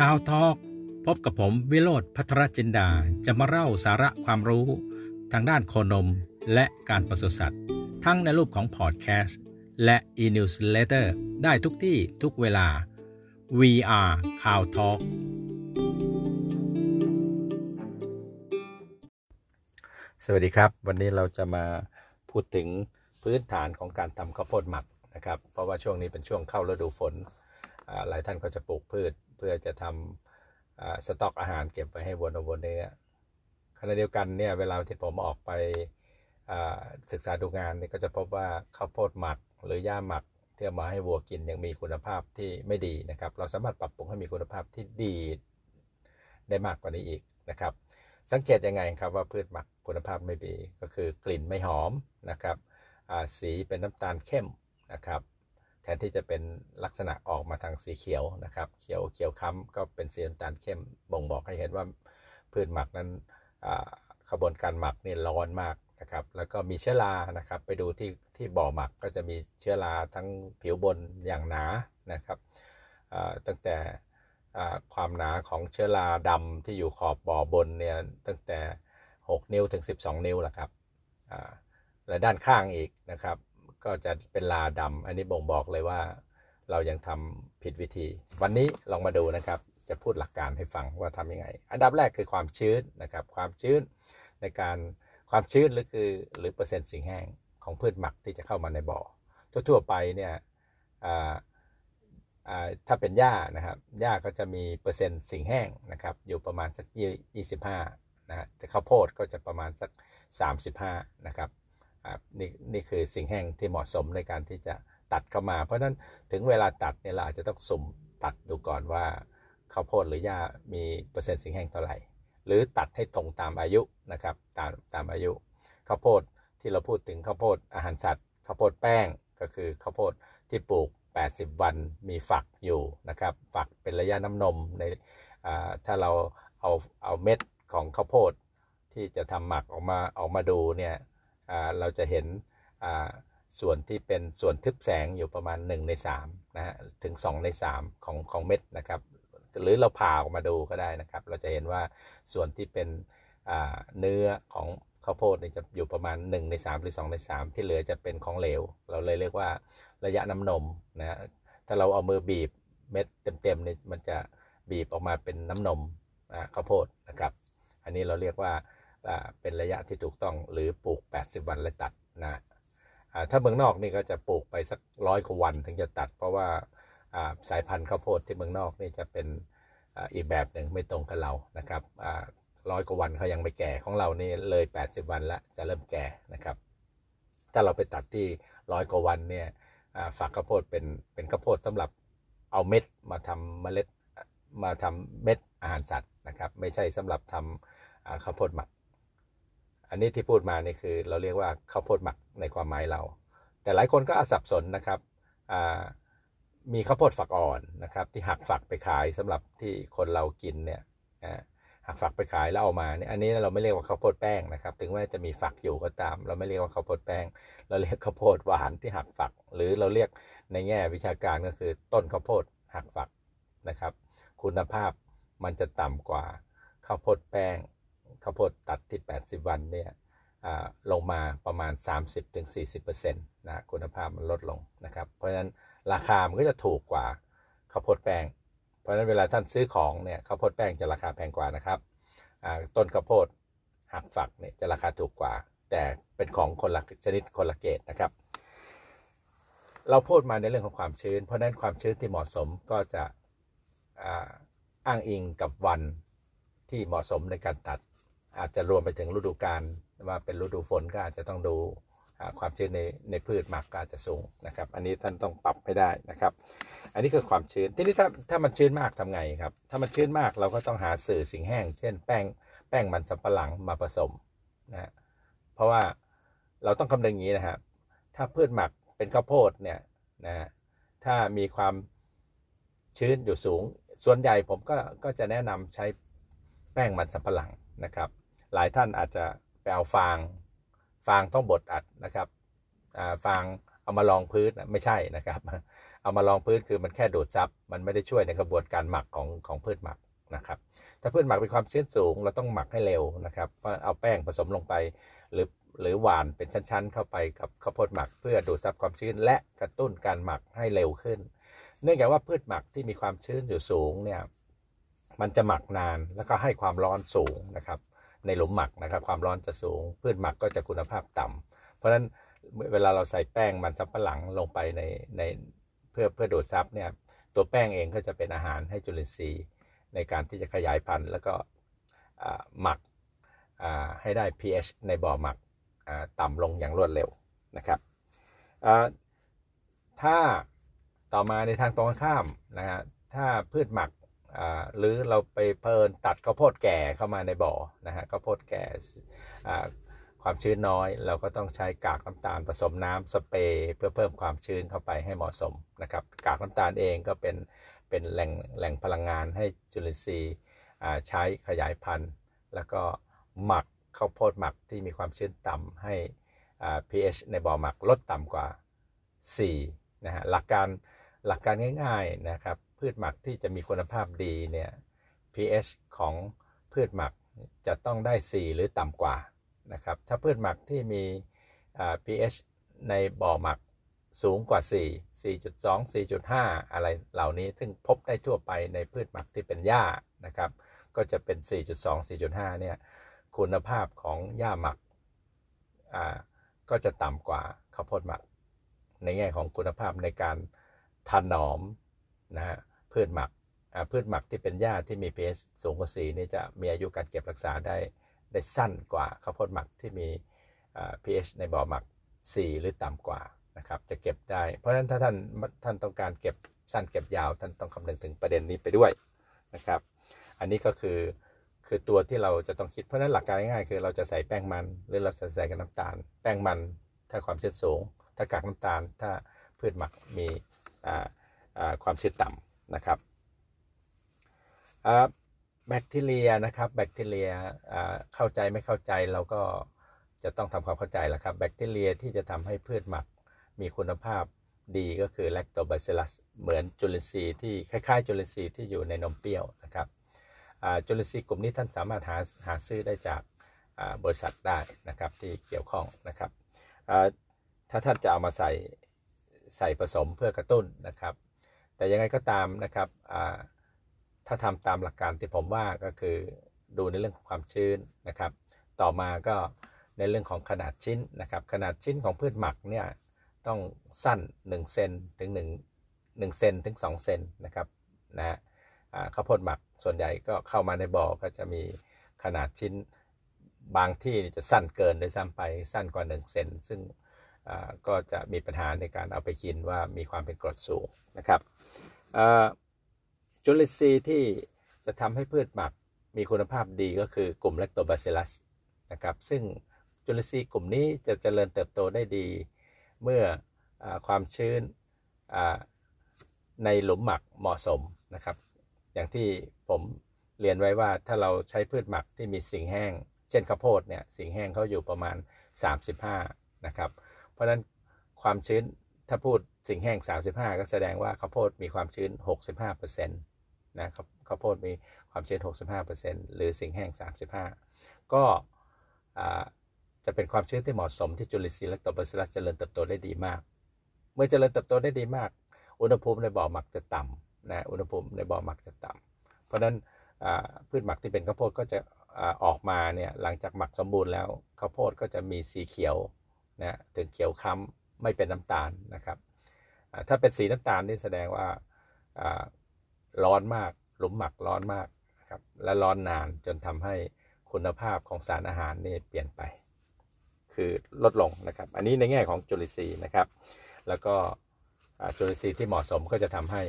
ข่าวทอกพบกับผมวิโรธพัทรจินดาจะมาเล่าสาระความรู้ทางด้านโคนมและการปศุสัตว์ ทั้งในรูปของพอดแคสต์และ e-newsletter ได้ทุกที่ทุกเวลา VR ข่าวทอกสวัสดีครับ วันนี้เราจะมาพูดถึงพื้นฐานของการทำข้าวโพดหมักนะครับ เพราะว่าช่วงนี้เป็นช่วงเข้าฤดูฝนหลายท่านก็จะปลูกพืช เพื่อจะทำสต็อกอาหารเก็บไว้ให้วัวนวัวเนื้อขณะเดียวกันเนี่ยเวลาที่ผมออกไปศึกษาดูงานนี่ก็จะพบว่าข้าวโพดหมักหรือหญ้าหมักที่เอามาให้วัวกินยังมีคุณภาพที่ไม่ดีนะครับ เราสามารถปรับปรุงให้มีคุณภาพที่ดีได้มากกว่านี้อีกนะครับ สังเกตยังไงครับว่าพืชหมักคุณภาพไม่ดีก็คือกลิ่นไม่หอมนะครับสีเป็นน้ำตาลเข้มนะครับ แทนที่จะเป็นลักษณะออกมาทางสีเขียวนะครับ เขียวเขียวค้ำก็เป็นสีน้ำตาลเข้มบ่งบอกให้เห็นว่าพืชหมักนั้นขบวนการหมักนี่ร้อนมากนะครับ แล้วก็มีเชื้อรานะครับ ไปดูที่ที่บ่อหมักก็จะมีเชื้อราทั้งผิวบนอย่างหนานะครับตั้งแต่ความหนาของเชื้อราดำที่อยู่ขอบบ่อบนเนี่ยตั้งแต่ 6 นิ้วถึง 12 นิ้วแหละครับและด้านข้างอีกนะครับ ก็จะเป็นลาดำอันนี้บ่งบอกเลยว่า เรายังทำผิดวิธี วันนี้ลองมาดูนะครับ จะพูดหลักการให้ฟังว่าทํำยังไง อันดับแรกคือความชื้นนะครับ ความชื้นในการความชื้นหรือคือหรือเปอร์เซ็นต์สิ่งแห้งของพืชหมักที่จะเข้ามาในบ่อ ทั่วๆไปเนี่ยถ้าเป็นหญ้านะครับหญ้าก็จะมีเปอร์เซ็นต์สิ่งแห้งนะครับอยู่ประมาณสัก25นะแต่ข้าวโพดก็จะประมาณสัก 35นะครับ นี่นี่คือสิ่งแห้งที่เหมาะสมในการที่จะตัดเข้ามา เพราะนั้นถึงเวลาตัดเนี่ยเราอาจจะต้องสุ่มตัดดูก่อนว่าข้าวโพดหรือหญ้ามีเปอร์เซ็นต์สิ่งแห้งเท่าไหร่ หรือตัดให้ตรงตามอายุนะครับตามตามอายุข้าวโพดที่เราพูดถึงข้าวโพดอาหารสัตว์ข้าวโพดแป้งก็คือข้าวโพดที่ปลูก 80 วันมีฝักอยู่นะครับฝักเป็นระยะน้ำนมในถ้าเราเอาเอาเม็ดของข้าวโพดที่จะทำหมักออกมาออกมาดูเนี่ย เราจะเห็นส่วนที่เป็นส่วนทึบแสงอยู่ประมาณ 1 ใน3นะฮะถึง 2 ใน 3 ของของเม็ดนะครับ หรือเราผ่าออกมาดูก็ได้นะครับ เราจะเห็นว่าส่วนที่เป็นเนื้อของข้าวโพดนี่จะอยู่ประมาณ 1 ใน 3 หรือ 2 ใน 3 ที่เหลือจะเป็นของเหลว เราเลยเรียกว่าระยะน้ำนมนะถ้าเราเอามือบีบเม็ดเต็มๆนี่มันจะบีบออกมาเป็นน้ำนมข้าวโพดนะครับ อันนี้เราเรียกว่า เป็นระยะที่ถูกต้องหรือปลูก 80 วันแล้วตัดนะถ้าเมืองนอกนี่ก็จะปลูกไปสักร้อยกว่าวันถึงจะตัด เพราะว่าสายพันธุ์ข้าวโพดที่เมืองนอกนี่จะเป็นอีกแบบหนึ่งไม่ตรงกับเรานะครับร้อยกว่าวันเขายังไม่แก่ของเรานี่เลย 80 วันแล้วจะเริ่มแก่นะครับ ถ้าเราไปตัดที่ร้อยกว่าวันเนี่ยฝักข้าวโพดเป็นเป็นข้าวโพดสำหรับเอาเม็ดมาทำเมล็ดมาทำเม็ดอาหารสัตว์นะครับ ไม่ใช่สำหรับทำข้าวโพดหมัก อันนี้ที่พูดมานี่คือเราเรียกว่าข้าวโพดหมักในความหมายเรา แต่หลายคนก็อาสับสนนะครับมีข้าวโพดฝักอ่อนนะครับที่หักฝักไปขายสำหรับที่คนเรากินเนี่ยหักฝักไปขายแล้วเอามาเนี่ยอันนี้เราไม่เรียกว่าข้าวโพดแป้งนะครับ ถึงแม้จะมีฝักอยู่ก็ตาม เราไม่เรียกว่าข้าวโพดแป้ง เราเรียกข้าวโพดหวานที่หักฝัก หรือเราเรียกในแง่วิชาการก็คือต้นข้าวโพดหักฝักนะครับ คุณภาพมันจะต่ำกว่าข้าวโพดแป้ง ข้าวโพดตัดที่ 80 วันเนี่ยลงมาประมาณ 30-40%นะคุณภาพมันลดลงนะครับ เพราะฉะนั้นราคามันก็จะถูกกว่าข้าวโพดแป้ง เพราะฉะนั้นเวลาท่านซื้อของเนี่ยข้าวโพดแป้งจะราคาแพงกว่านะครับต้นข้าวโพดหักฝักเนี่ยจะราคาถูกกว่า แต่เป็นของคนละชนิดคนละเกตนะครับ เราพูดมาในเรื่องของความชื้น เพราะนั้นความชื้นที่เหมาะสมก็จะอ้างอิงกับวันที่เหมาะสมในการตัด อาจจะรวมไปถึงฤดูกาลว่าเป็นฤดูฝนก็อาจจะต้องดูความชื้นในในพืชหมักก็อาจจะสูงนะครับ อันนี้ท่านต้องปรับให้ได้นะครับ อันนี้คือความชื้นทีนี้ถ้าถ้ามันชื้นมากทำไงครับ ถ้ามันชื้นมากเราก็ต้องหาสื่อสิ่งแห้ง เช่น แป้งแป้งมันสำปะหลังมาผสมนะเพราะว่าเราต้องคำนึงอย่างนี้นะครับ ถ้าพืชหมักเป็นข้าวโพดเนี่ยนะถ้ามีความชื้นอยู่สูง ส่วนใหญ่ผมก็ก็จะแนะนำใช้แป้งมันสำปะหลังนะครับ หลายท่านอาจจะไปเอาฟางฟางต้องบดอัดนะครับฟางเอามาลองพื้นไม่ใช่นะครับ เอามารองพื้นคือมันแค่ดูดซับมันไม่ได้ช่วยในกระบวนการหมักของของพืชหมักนะครับ ถ้าพืชหมักมีความชื้นสูง เราต้องหมักให้เร็วนะครับเอาแป้งผสมลงไปหรือหรือหวานเป็นชั้น ๆ เข้าไปกับข้าวโพดหมัก เพื่อดูดซับความชื้นและกระตุ้นการหมักให้เร็วขึ้น เนื่องจากว่าพืชหมักที่มีความชื้นอยู่สูงเนี่ยมันจะหมักนานแล้วก็ให้ความร้อนสูงนะครับ ในหลุมหมักนะครับ ความร้อนจะสูง พืชหมักก็จะคุณภาพต่ำเพราะฉะนั้นเวลาเราใส่แป้งมันสับปะหลังลงไปในในเพื่อเพื่อดูดซับเนี่ยตัวแป้งเองก็จะเป็นอาหารให้จุลินทรีย์ ในการที่จะขยายพันธุ์ แล้วก็หมักให้ได้ pH ในบ่อหมักต่ำลงอย่างรวดเร็วนะครับถ้าต่อมาในทางตรงข้ามนะฮะถ้าพืชหมัก หรือเราไปเพลินตัดข้าวโพดแก่เข้ามาในบ่อนะฮะข้าวโพดแก่ความชื้นน้อย เราก็ต้องใช้กากน้ำตาลผสมน้ำสเปรย์เพื่อเพิ่มความชื้นเข้าไปให้เหมาะสมนะครับ กากน้ำตาลเองก็เป็นเป็นแหล่งแหล่งพลังงานให้จุลินทรีย์ใช้ขยายพันธุ์ แล้วก็หมักข้าวโพดหมักที่มีความชื้นต่ำให้ pH ในบ่อหมักลดต่ำกว่า4นะฮะหลักการหลักการง่ายๆนะครับ พืชหมักที่จะมีคุณภาพดีเนี่ย pH ของพืชหมักจะต้องได้ 4 หรือต่ำกว่านะครับ ถ้าพืชหมักที่มี pH ในบ่อหมักสูงกว่า 4 4.2 4.5 อะไรเหล่านี้ ซึ่งพบได้ทั่วไปในพืชหมักที่เป็นหญ้านะครับ ก็จะเป็น 4.2 4.5 เนี่ย คุณภาพของหญ้าหมักก็จะต่ำกว่าข้าวโพดหมัก ในแง่ของคุณภาพในการถนอมนะฮะ พืชหมักพืชหมักที่เป็นหญ้าที่มี pH สูงกว่า4นี่จะมีอายุการเก็บรักษาได้ได้สั้นกว่าข้าวโพดหมักที่มี pH ในบ่อหมัก 4 หรือต่ำกว่านะครับจะเก็บได้ เพราะฉะนั้นถ้าท่านท่านต้องการเก็บสั้นเก็บยาว ท่านต้องคำนึงถึงประเด็นนี้ไปด้วยนะครับ อันนี้ก็คือคือตัวที่เราจะต้องคิดเพราะฉะนั้นหลักการง่ายๆคือเราจะใส่แป้งมันหรือเราจะใส่กับน้ำตาล แป้งมันถ้าความชื้นสูง ถ้ากากน้ำตาล ถ้าพืชหมักมีความชื้นต่ำ นะครับแบคทีเรียนะครับแบคทีเรียเข้าใจไม่เข้าใจเราก็จะต้องทำความเข้าใจแล้วครับแบคทีเรียที่จะทำให้พืชหมักมีคุณภาพดีก็คือแลคโตบาซิลัสเหมือนจุลินทรีย์ที่คล้ายๆ จุลินทรีย์ที่อยู่ในนมเปรี้ยวนะครับจุลินทรีย์กลุ่มนี้ท่านสามารถหาหาซื้อได้จากบริษัทได้นะครับที่เกี่ยวข้องนะครับถ้าท่านจะเอามาใส่ใส่ผสมเพื่อกระตุ้นนะครับ แต่ยังไงก็ตามนะครับถ้าทำตามหลักการที่ผมว่าก็คือดูในเรื่องของความชื้นนะครับ ต่อมาก็ในเรื่องของขนาดชิ้นนะครับ ขนาดชิ้นของพืชหมักเนี่ยต้องสั้น1เซนถึง1 1เซนถึง2เซนนะครับนะข้าวโพดหมักส่วนใหญ่ก็เข้ามาในบ่อก็จะมีขนาดชิ้นบางที่จะสั้นเกินโดยซ้ำไปสั้นกว่า 1 เซนซึ่งก็จะมีปัญหาในการเอาไปกินว่ามีความเป็นกรดสูงนะครับ จุลินทรีย์ที่จะทำให้พืชหมักมีคุณภาพดีก็คือกลุ่มแลคโตบาซิลัสนะครับซึ่งจุลินทรีย์กลุ่มนี้จะเจริญเติบโตได้ดี เมื่ออความชื้นในหลุมหมักเหมาะสมนะครับ อย่างที่ผมเรียนไว้ว่าถ้าเราใช้พืชหมักที่มีสิ่งแห้ง เช่นข้าวโพดเนี่ยสิ่งแห้งเขาอยู่ประมาณ 35นะครับเพราะฉะนั้นความชื้นถ้าพูด สิ่งแห้ง 35 ก็แสดงว่าข้าวโพดมีความชื้น 65%นะครับข้าวโพดมีความชื้น 65%หรือสิ่งแห้ง 35 ก็จะเป็นความชื้นที่เหมาะสมที่จุลินทรีย์และตัวบาซิลัสเจริญเติบโตได้ดีมาก เมื่อเจริญเติบโตได้ดีมาก อุณหภูมิในบ่อหมักจะต่ำนะอุณหภูมิในบ่อหมักจะต่ำเพราะฉะนั้นพืชหมักที่เป็นข้าวโพดก็จะออกมาเนี่ยหลังจากหมักสมบูรณ์แล้วข้าวโพดก็จะมีสีเขียวนะถึงเขียวค้ำไม่เป็นน้ำตาลนะครับ ถ้าเป็นสีน้ำตาลนี่แสดงว่าร้อนมากหลุมหมักร้อนมากนะครับและร้อนนานจนทำให้คุณภาพของสารอาหารนี่เปลี่ยนไป คือลดลงนะครับ อันนี้ในแง่ของจุลินทรีย์นะครับ แล้วก็จุลินทรีย์ที่เหมาะสมก็จะทำให้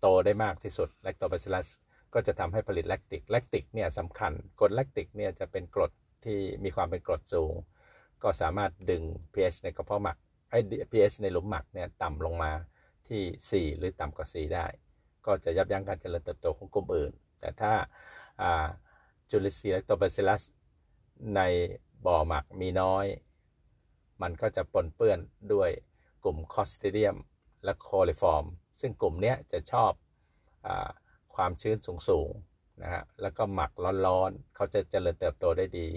โตได้มากที่สุดแลคโตบาซิลัสก็จะทำให้ผลิตแลคติก แลคติกเนี่ยสำคัญกรดแลคติกเนี่ยจะเป็นกรดที่มีความเป็นกรดสูง ก็สามารถดึง pH ในกระเพาะหมัก ไอ้ pH ในหลุมหมักเนี่ยต่ำลงมาที่ 4 หรือต่ำกว่า 4 ได้ ก็จะยับยั้งการเจริญเติบโตของกลุ่มอื่น แต่ถ้าจุลินทรีย์ Lactobacillus ในบ่อหมักมีน้อย มันก็จะปนเปื้อนด้วยกลุ่ม Clostridium และโคลิฟอร์ม ซึ่งกลุ่มเนี้ยจะชอบอความชื้นสูงๆนะฮะแล้วก็หมักร้อนๆ เขาจะเจริญเติบโตได้ดี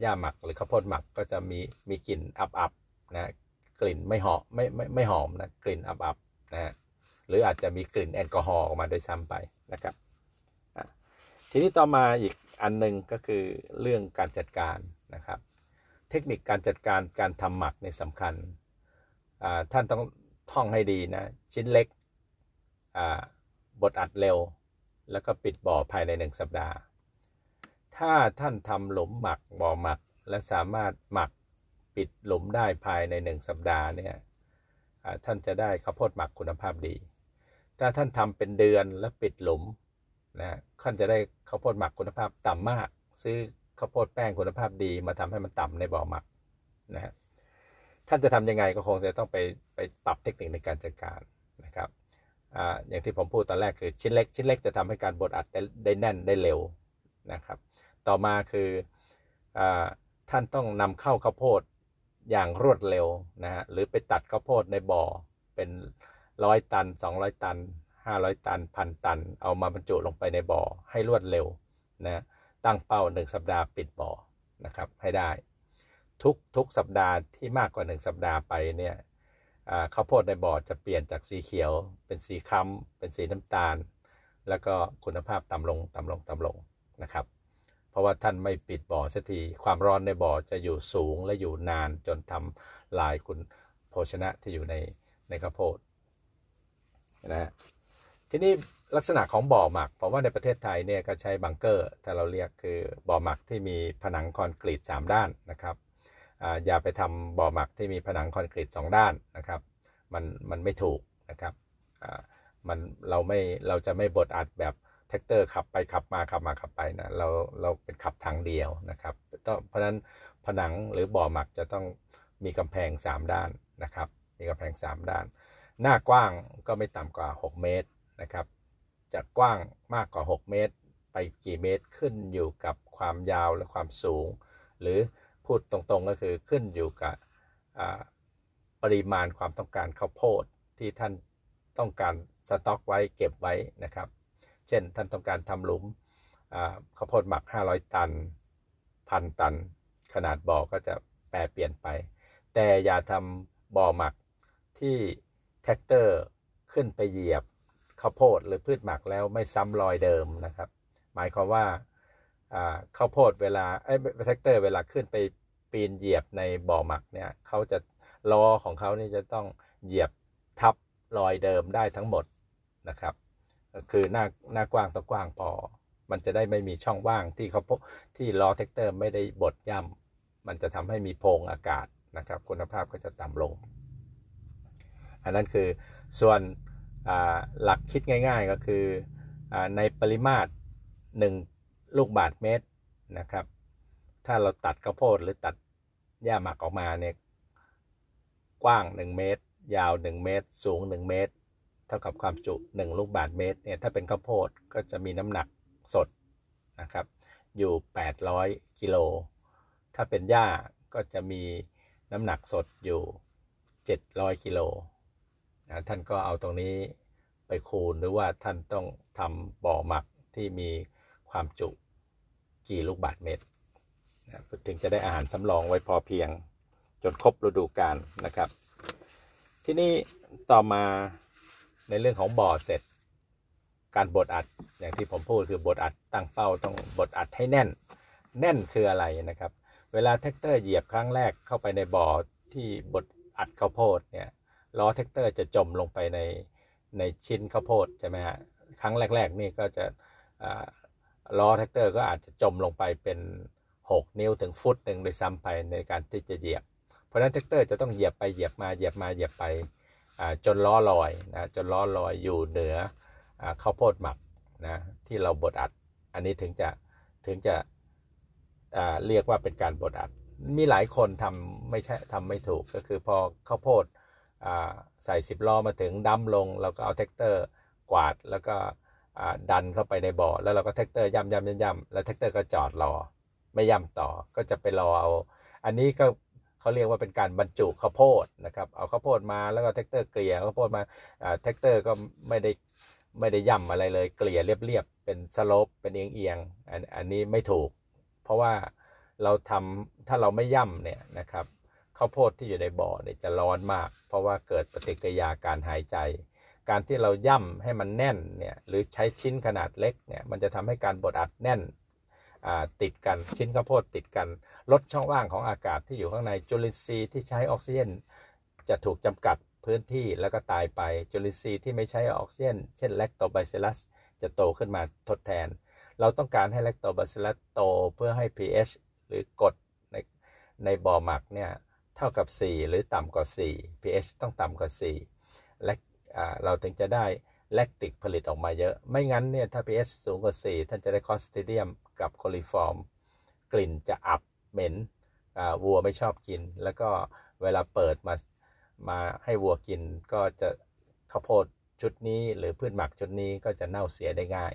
หญ้าหมักหรือข้าวโพดหมักก็จะมีมีกลิ่นอับๆ นะกลิ่นไม่หอมไม่ไม่ไม่หอมนะกลิ่นอับๆนะฮะหรืออาจจะมีกลิ่นแอลกอฮอล์ออกมาด้วยซ้ำไปนะครับทีนี้ต่อมาอีกอันหนึ่งก็คือเรื่องการจัดการนะครับ เทคนิคการจัดการการทำหมักในสำคัญท่านต้องท่องให้ดีนะ ชิ้นเล็กบดอัดเร็ว แล้วก็ปิดบ่อภายในหนึ่งสัปดาห์ ถ้าท่านทำหลุมหมักบ่อหมักและสามารถหมัก ปิดหลุมได้ภายในหนึ่งสัปดาห์เนี่ยท่านจะได้ข้าวโพดหมักคุณภาพดี ถ้าท่านทำเป็นเดือนแล้วปิดหลุมนะท่านจะได้ข้าวโพดหมักคุณภาพต่ำมาก ซื้อข้าวโพดแป้งคุณภาพดีมาทำให้มันต่ำในบ่อหมักนะฮะท่านจะทํำยังไงก็คงจะต้องไปไปปรับเทคนิคในการจัดการนะครับออย่างที่ผมพูดตอนแรกคือชิ้นเล็ก ชิ้นเล็กจะทำให้การบดอัดได้ได้แน่นได้เร็วนะครับ ต่อมาคืออท่านต้องนำเข้าข้าวโพด อย่างรวดเร็วนะฮะหรือไปตัดข้าวโพดในบ่อเป็นร้อยตัน 200 ตัน 500 ตันพันตัน เอามาบรรจุลงไปในบ่อให้รวดเร็วนะตั้งเป้า 1 สัปดาห์ปิดบ่อนะครับให้ได้ ทุกทุกสัปดาห์ที่มากกว่า 1 สัปดาห์ไปเนี่ยข้าวโพดในบ่อจะเปลี่ยนจากสีเขียว เป็นสีค้ำเป็นสีน้ำตาล แล้วก็คุณภาพต่ำลงต่ำลงต่ำลงนะครับ เพราะว่าท่านไม่ปิดบ่อสักทีความร้อนในบ่อจะอยู่สูงและอยู่นานจนทำลายคุณโภชนะที่อยู่ในในข้าวโพดนะทีนี้ลักษณะของบ่อหมักผมว่าในประเทศไทยเนี่ยก็ใช้บังเกอร์ถ้าเราเรียกคือบ่อหมักที่มีผนังคอนกรีต 3 ด้านนะครับออย่าไปทำบ่อหมักที่มีผนังคอนกรีต 2 ด้านนะครับ มันมันไม่ถูกนะครับมันเราไม่เราจะไม่บดอัดแบบ แทรกเตอร์ขับไปขับมาขับมาขับไปนะเราเราเป็นขับทางเดียวนะครับต้องเพราะฉะนั้นผนังหรือบ่อหมักจะต้องมีกำแพง 3 ด้านนะครับ มีกำแพง 3 ด้าน หน้ากว้างก็ไม่ต่ำกว่า 6 เมตรนะครับจะกว้างมากกว่า 6 เมตร ไปกี่เมตรขึ้นอยู่กับความยาวและความสูง หรือพูดตรงๆก็คือขึ้นอยู่กับปริมาณความต้องการข้าวโพดที่ท่านต้องการสต็อกไว้เก็บไว้นะครับ เช่น ท่านต้องการทำหลุมข้าวโพดหมัก 500 ตันพันตัน ขนาดบ่อก็จะแปรเปลี่ยนไป แต่อย่าทำบ่อหมักที่แท็กเตอร์ขึ้นไปเหยียบข้าวโพดหรือพืชหมักแล้วไม่ซ้ำรอยเดิมนะครับ หมายความว่าข้าวโพดเวลาไอ้แท็กเตอร์เวลาขึ้นไปปีนเหยียบในบ่อหมักเนี่ยเขาจะล้อของเขานี่จะต้องเหยียบทับรอยเดิมได้ทั้งหมดนะครับ คือหน้าหน้ากว้างต้องกว้างพอ มันจะได้ไม่มีช่องว่างที่เขาที่ล้อแท็กเตอร์ไม่ได้บดย่ำมันจะทำให้มีโพรงอากาศนะครับ คุณภาพก็จะต่ำลง อันนั้นคือส่วนหลักคิดง่าย ๆ ก็คืออในปริมาตร 1 ลูกบาทเมตรนะครับ ถ้าเราตัดข้าวโพดหรือตัดหญ้าหมักออกมาเนี่ยกว้าง 1 เมตร ยาว 1 เมตร สูง 1 เมตร เท่ากับความจุ 1 ลูกบาทเมตรเนี่ยถ้าเป็นข้าวโพดก็จะมีน้ำหนักสดนะครับอยู่ 800 กิโล ถ้าเป็นหญ้าก็จะมีน้ำหนักสดอยู่ 700 กิโลนะท่านก็เอาตรงนี้ไปคูณหรือว่าท่านต้องทำบ่อหมักที่มีความจุกี่ลูกบาทเมตรนะถึงจะได้อาหารสำรองไว้พอเพียงจนครบฤดูกาลนะครับ ทีนี้ต่อมา ในเรื่องของบ่อเสร็จ การบดอัดอย่างที่ผมพูดคือบดอัดตั้งเป้าต้องบดอัดให้แน่น แน่นคืออะไรนะครับ เวลาแท็กเตอร์เหยียบครั้งแรกเข้าไปในบ่อที่บดอัดข้าวโพดเนี่ยล้อแท็กเตอร์จะจมลงไปในในชิ้นข้าวโพดใช่ไหมฮะครั้งแรก ๆ นี่ก็จะล้อแท็กเตอร์ก็อาจจะจมลงไปเป็น 6 นิ้วถึงฟุตหนึ่งด้วยซ้ำไปในการที่จะเหยียบ เพราะฉะนั้นแท็กเตอร์จะต้องเหยียบไปเหยียบมาเหยียบมาเหยียบไป จนล้อลอยนะจนล้อลอยอยู่เหนือข้าวโพดหมักนะที่เราบดอัด อันนี้ถึงจะถึงจะเรียกว่าเป็นการบดอัด มีหลายคนทำไม่ใช่ทำไม่ถูกก็คือพอข้าวโพดใส่สิบล้อมาถึง dump ลงเราก็เอาแท็กเตอร์กวาดแล้วก็ดันเข้าไปในบ่อแล้วเราก็แท็กเตอร์ย่ำย่ำย่ำย่ำแล้วแท็กเตอร์ก็จอดรอไม่ย่ำต่อก็จะไปรอเอา อันนี้ก็ เขาเรียกว่าเป็นการบรรจุข้าวโพดนะครับเอาข้าวโพดมาแล้วก็แท็กเตอร์เกลี่ยข้าวโพดมาแท็กเตอร์ก็ไม่ได้ไม่ได้ย่ำอะไรเลยเกลี่ยเรียบๆเป็น slope เป็นเอียงๆอันอันนี้ไม่ถูก เพราะว่าเราทำถ้าเราไม่ย่ำเนี่ยนะครับข้าวโพดที่อยู่ในบ่อเนี่ยจะร้อนมาก เพราะว่าเกิดปฏิกิริยาการหายใจ การที่เราย่ำให้มันแน่นเนี่ยหรือใช้ชิ้นขนาดเล็กเนี่ยมันจะทำให้การบดอัดแน่น ติดกันชิ้นข้าวโพดติดกัน ลดช่องว่างของอากาศที่อยู่ข้างในจุลินทรีย์ที่ใช้ออกซิเจนจะถูกจำกัดพื้นที่แล้วก็ตายไปจุลินทรีย์ที่ไม่ใช้ออกซิเจนเช่นแลคโตไบซิลัสจะโตขึ้นมาทดแทน เราต้องการให้แลคโตไบซิลัสโตเพื่อให้ pH หรือกรดในในบ่อหมักเนี่ยเท่ากับ 4 หรือต่ำกว่า 4 pH ต้องต่ำกว่า 4 และเราถึงจะได้ lactic ผลิตออกมาเยอะ ไม่งั้นเนี่ยถ้า pH สูงกว่า 4 ท่านจะได้ clostridium กับโคลิฟอร์ม กลิ่นจะอับเหม็นวัวไม่ชอบกิน แล้วก็เวลาเปิดมามาให้วัวกินก็จะข้าวโพดชุดนี้หรือพืชหมักชุดนี้ก็จะเน่าเสียได้ง่าย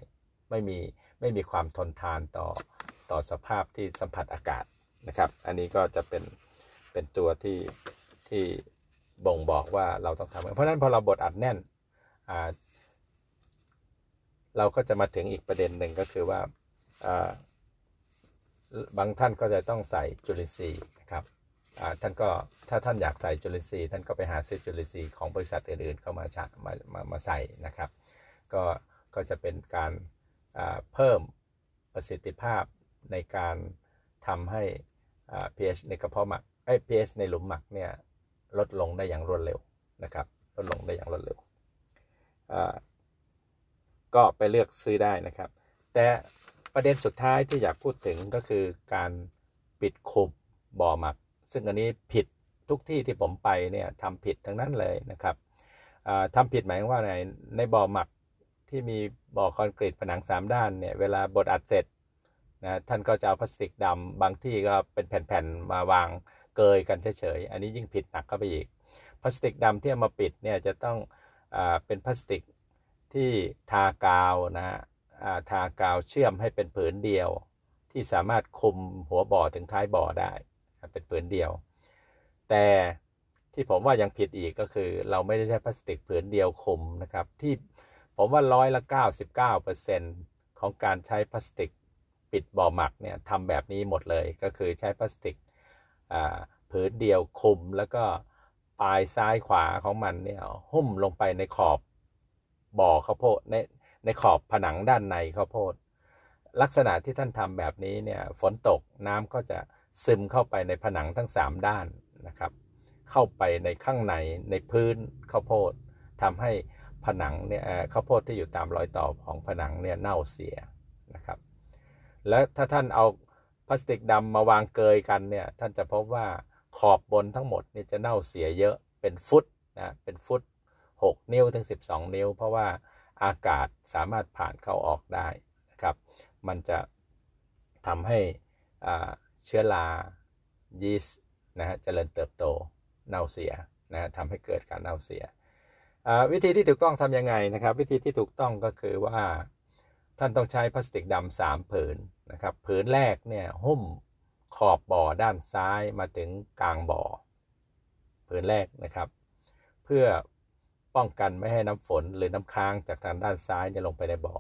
ไม่มีไม่มีความทนทานต่อต่อสภาพที่สัมผัสอากาศนะครับ อันนี้ก็จะเป็นเป็นตัวที่ที่บ่งบอกว่าเราต้องทำเพราะฉะนั้นพอเราบดอัดแน่น เราก็จะมาถึงอีกประเด็นหนึ่งก็คือว่าบางท่านก็จะต้องใส่จุลินทรีย์นะครับท่านก็ถ้าท่านอยากใส่จุลินทรีย์ท่านก็ไปหาซื้อจุลินทรีย์ของบริษัทอื่นๆเข้ามามามามาใส่นะครับ ก็ก็จะเป็นการเพิ่มประสิทธิภาพในการทำให้ pH ในกระเพาะหมักไอ้ pH ในหลุมหมักเนี่ยลดลงได้อย่างรวดเร็วนะครับลดลงได้อย่างรวดเร็ว ก็ไปเลือกซื้อได้นะครับ แต่ประเด็นสุดท้ายที่อยากพูดถึงก็คือการปิดคุมบ่อหมัก ซึ่งอันนี้ผิดทุกที่ที่ผมไปเนี่ยทำผิดทั้งนั้นเลยนะครับทำผิดหมายว่าในในบ่อหมักที่มีบ่อคอนกรีตผนังสามด้านเนี่ยเวลาบดอัดเสร็จนะท่านก็จะเอาพลาสติกดำบางที่ก็เป็นแผ่นๆมาวางเกยกันเฉยๆ อันนี้ยิ่งผิดหนักเข้าไปอีก พลาสติกดำที่เอามาปิดเนี่ยจะต้องอเป็นพลาสติก ที่ทากาวนะฮะทากาวเชื่อมให้เป็นผืนเดียว ที่สามารถคุมหัวบ่อถึงท้ายบ่อได้เป็นผืนเดียว แต่ที่ผมว่ายังผิดอีกก็คือ เราไม่ได้ใช้พลาสติกผืนเดียวคุมนะครับ ที่ผมว่าร้อยละ 99%ของการใช้พลาสติกปิดบ่อหมักเนี่ยทำแบบนี้หมดเลยก็คือใช้พลาสติกผืนเดียวคุมแล้วก็ปลายซ้ายขวาของมันเนี่ยหุ้มลงไปในขอบ บ่อข้าวโพดในในขอบผนังด้านในข้าวโพด ลักษณะที่ท่านทำแบบนี้เนี่ยฝนตกน้ำก็จะซึมเข้าไปในผนังทั้ง 3 ด้านนะครับ เข้าไปในข้างในในพื้นข้าวโพดทำให้ผนังเนี่ยข้าวโพดที่อยู่ตามรอยต่อของผนังเนี่ยเน่าเสียนะครับ และถ้าท่านเอาพลาสติกดำมาวางเกยกันเนี่ยท่านจะพบว่าขอบบนทั้งหมดนี่จะเน่าเสียเยอะเป็นฟุตนะเป็นฟุต 6 นิ้วถึง 12 นิ้ว เพราะว่าอากาศสามารถผ่านเข้าออกได้นะครับ มันจะทำให้เชื้อรายีสต์นะฮะเจริญเติบโตเน่าเสียนะฮะทำให้เกิดการเน่าเสีย วิธีที่ถูกต้องทำยังไงนะครับ วิธีที่ถูกต้องก็คือว่าท่านต้องใช้พลาสติกดำสามผืนนะครับผืนแรกเนี่ยหุ้มขอบบ่อด้านซ้ายมาถึงกลางบ่อผืนแรกนะครับ เพื่อ ป้องกันไม่ให้น้ำฝนหรือน้ำค้างจากทางด้านซ้ายจะลงไปในบ่อ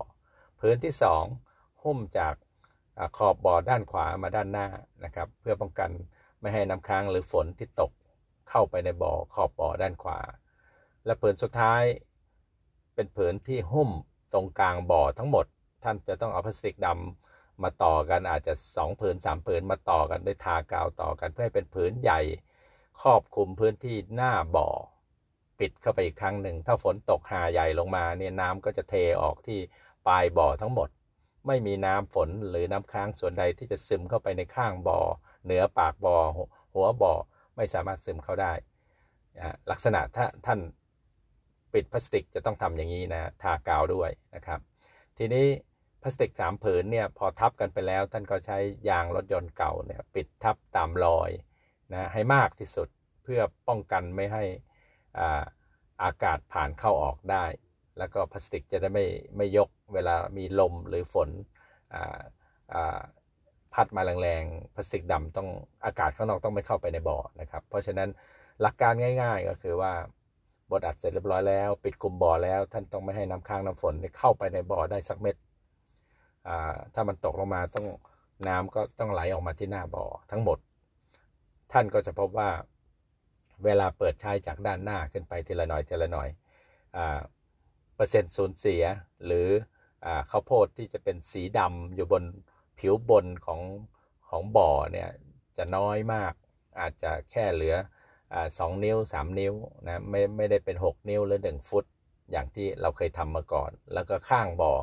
พื้นที่ 2 หุ้มจากขอบบ่อด้านขวามาด้านหน้านะครับ เพื่อป้องกันไม่ให้น้ำค้างหรือฝนที่ตกเข้าไปในบ่อขอบบ่อด้านขวา และผืนสุดท้ายเป็นผืนที่หุ้มตรงกลางบ่อทั้งหมด ท่านจะต้องเอาพลาสติกดำมาต่อกันอาจจะ2ผืน3ผืนมาต่อกันด้วยทากาวต่อกันเพื่อให้เป็นผืนใหญ่ ครอบคลุมพื้นที่หน้าบ่อ ปิดเข้าไปอีกครั้งหนึ่ง ถ้าฝนตกหาใหญ่ลงมาเนี่ยน้ำก็จะเทออกที่ปลายบ่อทั้งหมด ไม่มีน้ำฝนหรือน้ำค้างส่วนใดที่จะซึมเข้าไปในข้างบ่อ เหนือปากบ่อหัวบ่อไม่สามารถซึมเข้าได้ลักษณะถ้าท่านปิดพลาสติกจะต้องทำอย่างนี้นะทากาวด้วยนะครับ ทีนี้พลาสติกสามผืนเนี่ยพอทับกันไปแล้ว ท่านก็ใช้ยางรถยนต์เก่าเนี่ยปิดทับตามรอยนะให้มากที่สุดเพื่อป้องกันไม่ให้ อากาศผ่านเข้าออกได้ แล้วก็พลาสติกจะได้ไม่ไม่ยกเวลามีลมหรือฝนพัดมาแรงๆพลาสติกดำต้องอากาศข้างนอกต้องไม่เข้าไปในบ่อนะครับ เพราะฉะนั้นหลักการง่าย ๆ ก็คือว่าบดอัดเสร็จเรียบร้อยแล้ว ปิดกลุ่มบ่อแล้ว ท่านต้องไม่ให้น้ำค้างน้ำฝนเข้าไปในบ่อได้สักเม็ดถ้ามันตกลงมาต้องน้ำก็ต้องไหลออกมาที่หน้าบ่อทั้งหมด ท่านก็จะพบว่า เวลาเปิดใช้จากด้านหน้าขึ้นไปทีละหน่อยทีละหน่อยอเปอร์เซ็นต์สูญเสียหรืออข้าวโพดที่จะเป็นสีดำอยู่บนผิวบนของของบ่อเนี่ยจะน้อยมาก อาจจะแค่เหลืออาสองนิ้ว 3 นิ้วนะไม่ไม่ได้เป็น 6 นิ้วหรือ 1 ฟุต อย่างที่เราเคยทำมาก่อน แล้วก็ข้างบ่อ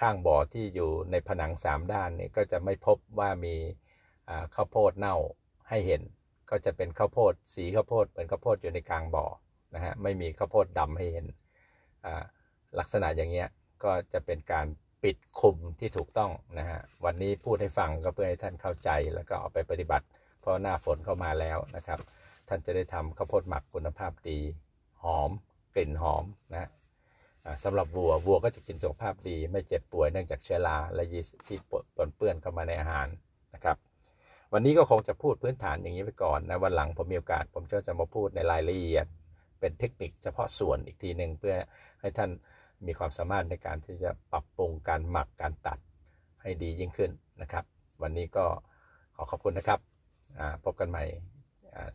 ข้างบ่อที่อยู่ในผนัง 3 ด้านนี่ก็จะไม่พบว่ามีข้าวโพดเน่าให้เห็น ก็จะเป็นข้าวโพดสีข้าวโพดเหมือนข้าวโพดอยู่ในกลางบ่อนะฮะไม่มีข้าวโพดดำให้เห็นลักษณะอย่างเงี้ยก็จะเป็นการปิดคุมที่ถูกต้องนะฮะวันนี้พูดให้ฟังก็เพื่อให้ท่านเข้าใจแล้วก็เอาไปปฏิบัติ เพราะหน้าฝนเข้ามาแล้วนะครับ ท่านจะได้ทำข้าวโพดหมักคุณภาพดีหอม กลิ่นหอมนะสำหรับวัววัวก็จะกินสุขภาพดี ไม่เจ็บป่วยเนื่องจากเชื้อราและยีสต์ที่ปนเปื้อนเข้ามาในอาหารนะครับ วันนี้ก็คงจะพูดพื้นฐานอย่างนี้ไปก่อนนะวันหลังผมมีโอกาส ผมก็จะมาพูดในรายละเอียด เป็นเทคนิคเฉพาะส่วนอีกทีหนึ่งเพื่อให้ท่านมีความสามารถในการที่จะปรับปรุงการหมักการตัดให้ดียิ่งขึ้นนะครับ วันนี้ก็ขอขอบคุณนะครับพบกันใหม่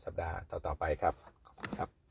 สัปดาห์ต่อๆไปครับขอบคุณครับ